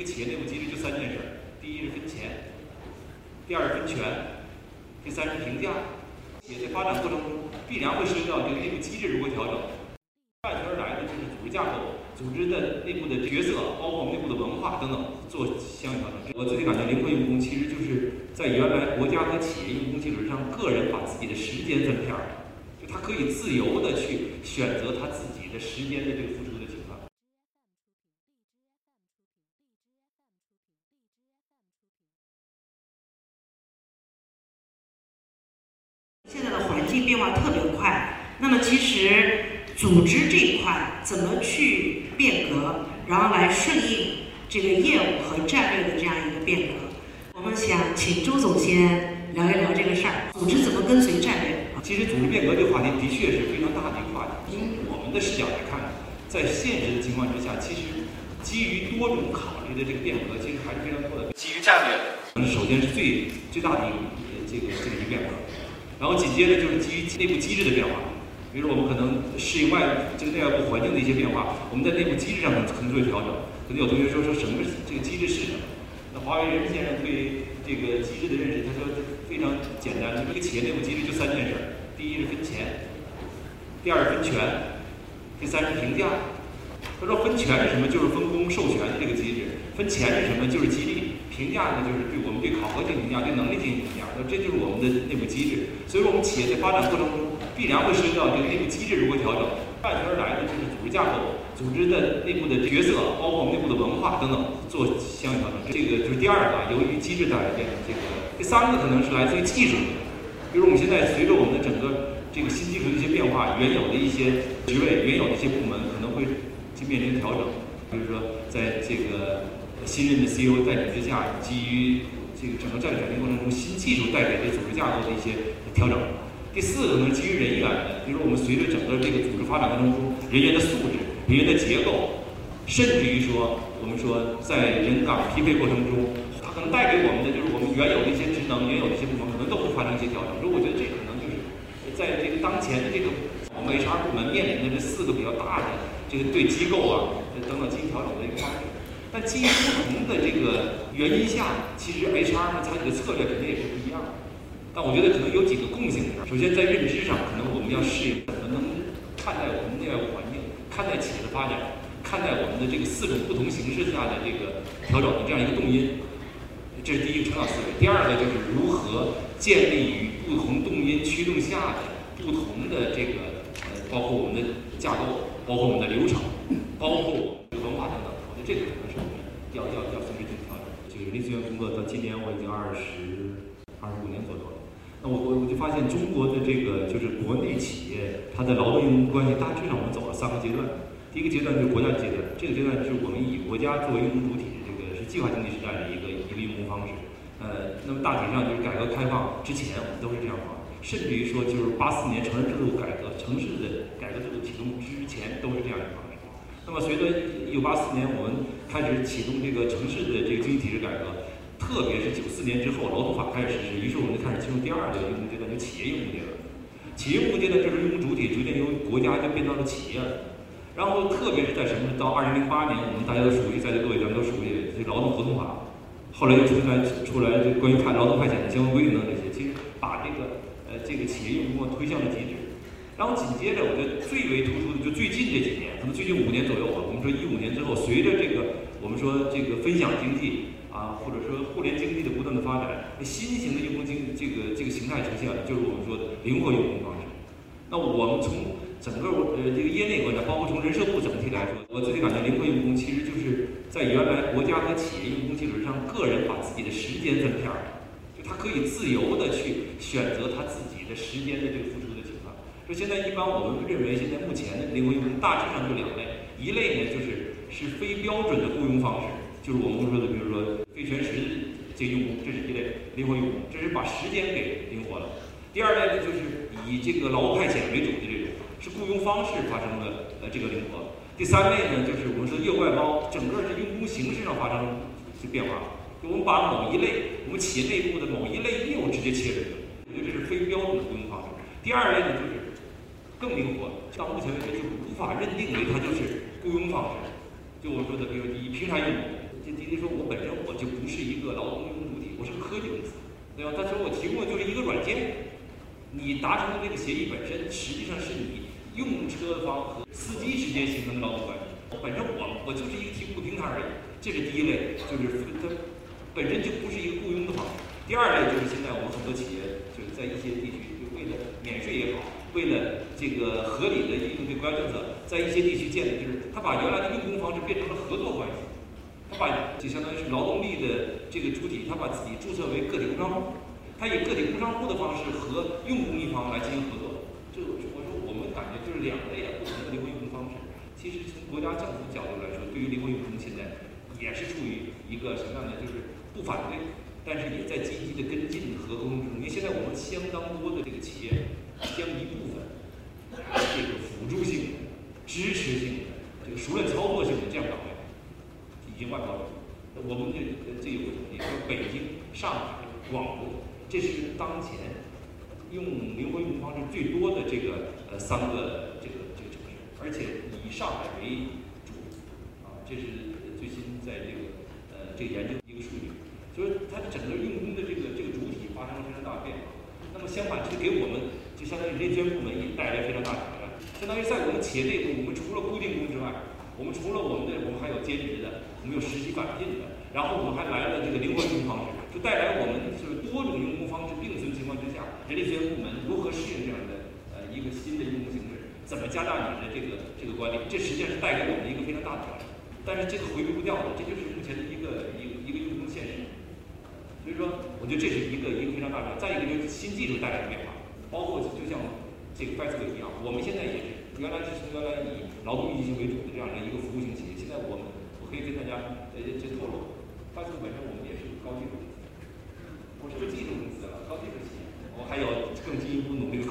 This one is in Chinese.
这个企业内部机制就三件事：第一是分钱，第二是分权，第三是评价。企业在发展过程中必然会涉及到这个内部机制如何调整，伴随而来的就是组织架构、组织的内部的角色，包括我们内部的文化等等做相应调整。我自己感觉灵活用工其实就是在原来国家和企业用工基础上，个人把自己的时间分片儿，就他可以自由的去选择他自己的时间的这个付出的情况。现在的环境变化特别快，那么其实组织这一块怎么去变革，然后来顺应这个业务和战略的这样一个变革？我们想请周总先聊一聊这个事儿，组织怎么跟随战略？其实组织变革这个话题的确是非常大的一个话题。从我们的视角来看，在现实的情况之下，其实基于多种考虑的这个变革，其实还是非常多的。基于战略，首先是最最大的一个这个这个一个变革，然后紧接着就是基于内部机制的变化。比如说我们可能适应外这个内外部环境的一些变化，我们在内部机制上可能可能做调整。可能有同学说说什么这个机制是什么？那华为任先生对这个机制的认识，他说非常简单，就一个企业内部机制就三件事：第一是分钱，第二是分权，第三是评价。他说分权是什么？就是分工授权的这个机制；分钱是什么？就是激励；评价呢，就是对我们对考核进行评价，对能力进行评价。那这就是我们的内部机制。所以说，我们企业在发展过程中必然会涉及到这个内部机制如何调整，伴随而来的就是组织架构、组织的内部的角色，包括我们内部的文化等等做相应调整。这个就是第二个，由于机制带来的这个。第三个可能是来自于技术，比如我们现在随着我们的整个这个新技术的一些变化，原有的一些职位、原有的一些部门可能会去面临调整。比如说，在这个新任的 CEO 带领之下，基于这个整个战略转型过程中，新技术带给的组织架构的一些调整。第四个可能基于人员的，比如我们随着整个这个组织发展过程中，人员的素质、人员的结构，甚至于说我们说在人岗匹配过程中，它可能带给我们的就是我们原有的一些职能、原有的一些部门，可能都会发生一些调整。所以我觉得这可能就是在这个当前的这个我们 HR 部门面临的这四个比较大的这个对机构啊等等进行调整的一个方式。但基于不同的这个原因下，其实 HR 呢采取的策略肯定也是不一样的。但我觉得可能有几个共性。首先在认知上，可能我们要适应怎么能看待我们内外部环境，看待企业的发展，看待我们的这个四种不同形式下的这个调整的这样一个动因。这是第一个成长思维。第二个就是如何建立于不同动因驱动下的不同的这个呃，包括我们的架构，包括我们的流程，包括。我这个可能是我们要要要随时进行调整。这个人力资源工作到今年我已经二十二十五年左右了。那我我我就发现中国的这个就是国内企业它的劳动用工关系大致上我们走了三个阶段。第一个阶段就是国家阶段，这个阶段是我们以国家作为用工主体这个是计划经济时代的一个一个用工方式。呃，那么大体上就是改革开放之前我们都是这样方，甚至于说就是八四年城市制度改革、城市的改革制度启动之前都是这样一个方式。那么随着一九八四年我们开始启动这个城市的这个经济体制改革。特别是九四年之后，劳动法开始实施，于是我们就开始进入第二个用工阶段，就企业用工阶段。企业用工阶段就是用工主体逐渐由国家就变到了企业了。然后特别是在什么？到二零零八年，我们大家都熟悉，在座各位咱们都熟悉这劳动合同法，后来又出来出来这关于派劳动派遣的相关规定等这些，其实把这个呃这个企业用工推向了极致。然后紧接着，我觉得最为突出的就最近这几年，可能最近五年左右吧。我们说一五年之后，随着这个我们说这个分享经济。啊，或者说互联经济的不断的发展，新型的用工经这个这个形态出现了，就是我们说的灵活用工方式。那我们从整个呃这个业内观察，包括从人社部整体来说，我自己感觉灵活用工其实就是在原来国家和企业用工基础上，个人把自己的时间分片儿，就他可以自由的去选择他自己的时间的这个付出的。就现在一般我们认为，现在目前的灵活用工大致上就两类，一类呢就是是非标准的雇佣方式。就是我们说的，比如说非全时这用工，这是一类灵活用工，这是把时间给灵活了。第二类呢，就是以这个劳务派遣为主的这种，是雇佣方式发生了呃这个灵活。第三类呢，就是我们说业务外包，整个是用工形式上发生这变化。就我们把某一类我们企业内部的某一类业务直接切入，我觉得这是非标准的雇佣方式。第二类呢，就是更灵活，到目前为止就无法认定为它就是雇佣方式。就我说的，比如以平台用工。这第比如说我本身我就不是一个劳动用工主体，我是个科技公司，对吧？他说我提供的就是一个软件，你达成的这个协议本身实际上是你用车方和司机之间形成的劳动关系。本身我我就是一个提供平台而已，这是第一类，就是它本身就不是一个雇佣的方式。第二类就是现在我们很多企业就是在一些地区，免税也好，为了这个合理的应对国家政策，在一些地区建立，就是他把原来的用工方式变成了合作关系。他把就相当于是劳动力的这个主体，他把自己注册为个体工商户，他以个体工商户的方式和用工一方来进行合作。这我说我们感觉就是两类啊不同的灵活用工方式。其实从国家政府角度来说，对于灵活用工现在也是处于一个什么样的，就是不反对，但是也在积极的跟进和沟通之中。因为现在我们相当多的这个企业将一部分这个辅助性的、支持性的、这个熟练操作性的这样岗位。已经外包了，我们这这有个统计，说北京、上海、广州，这是当前用灵活用工方式最多的这个呃三个这个这个城市，而且以上海为主，啊，这是最新在这个呃这个研究，它的整个用工的这个这个主体发生了非常大的变化。那么相反，这给我们就相当于人捐部门也带来非常大的挑战，相当于在我们企业内部，我们除了固定工之外，我们除了我们的，我们还有兼职的。我们有实习返聘的，然后我们还来了这个灵活用工方式，就带来我们就是多种用工方式并存情况之下，人力资源部门如何适应这样的呃一个新的用工形式，怎么加大你的这个这个管理，这实际上是带给我们一个非常大的挑战。但是这个回避不掉的，这就是目前的一个一个一个用工现实。我觉得这是一个一个非常大的。再一个就是新技术带来的变化，包括就像这个快手一样，我们现在也是原来是从原来以劳动密集型为主的这样的一个服务型企业，现在我们我。可以跟大家呃这透露，发球本身我们也是高技术公司，我是个技术公司了，高技术企业，我还有更进一步努力的。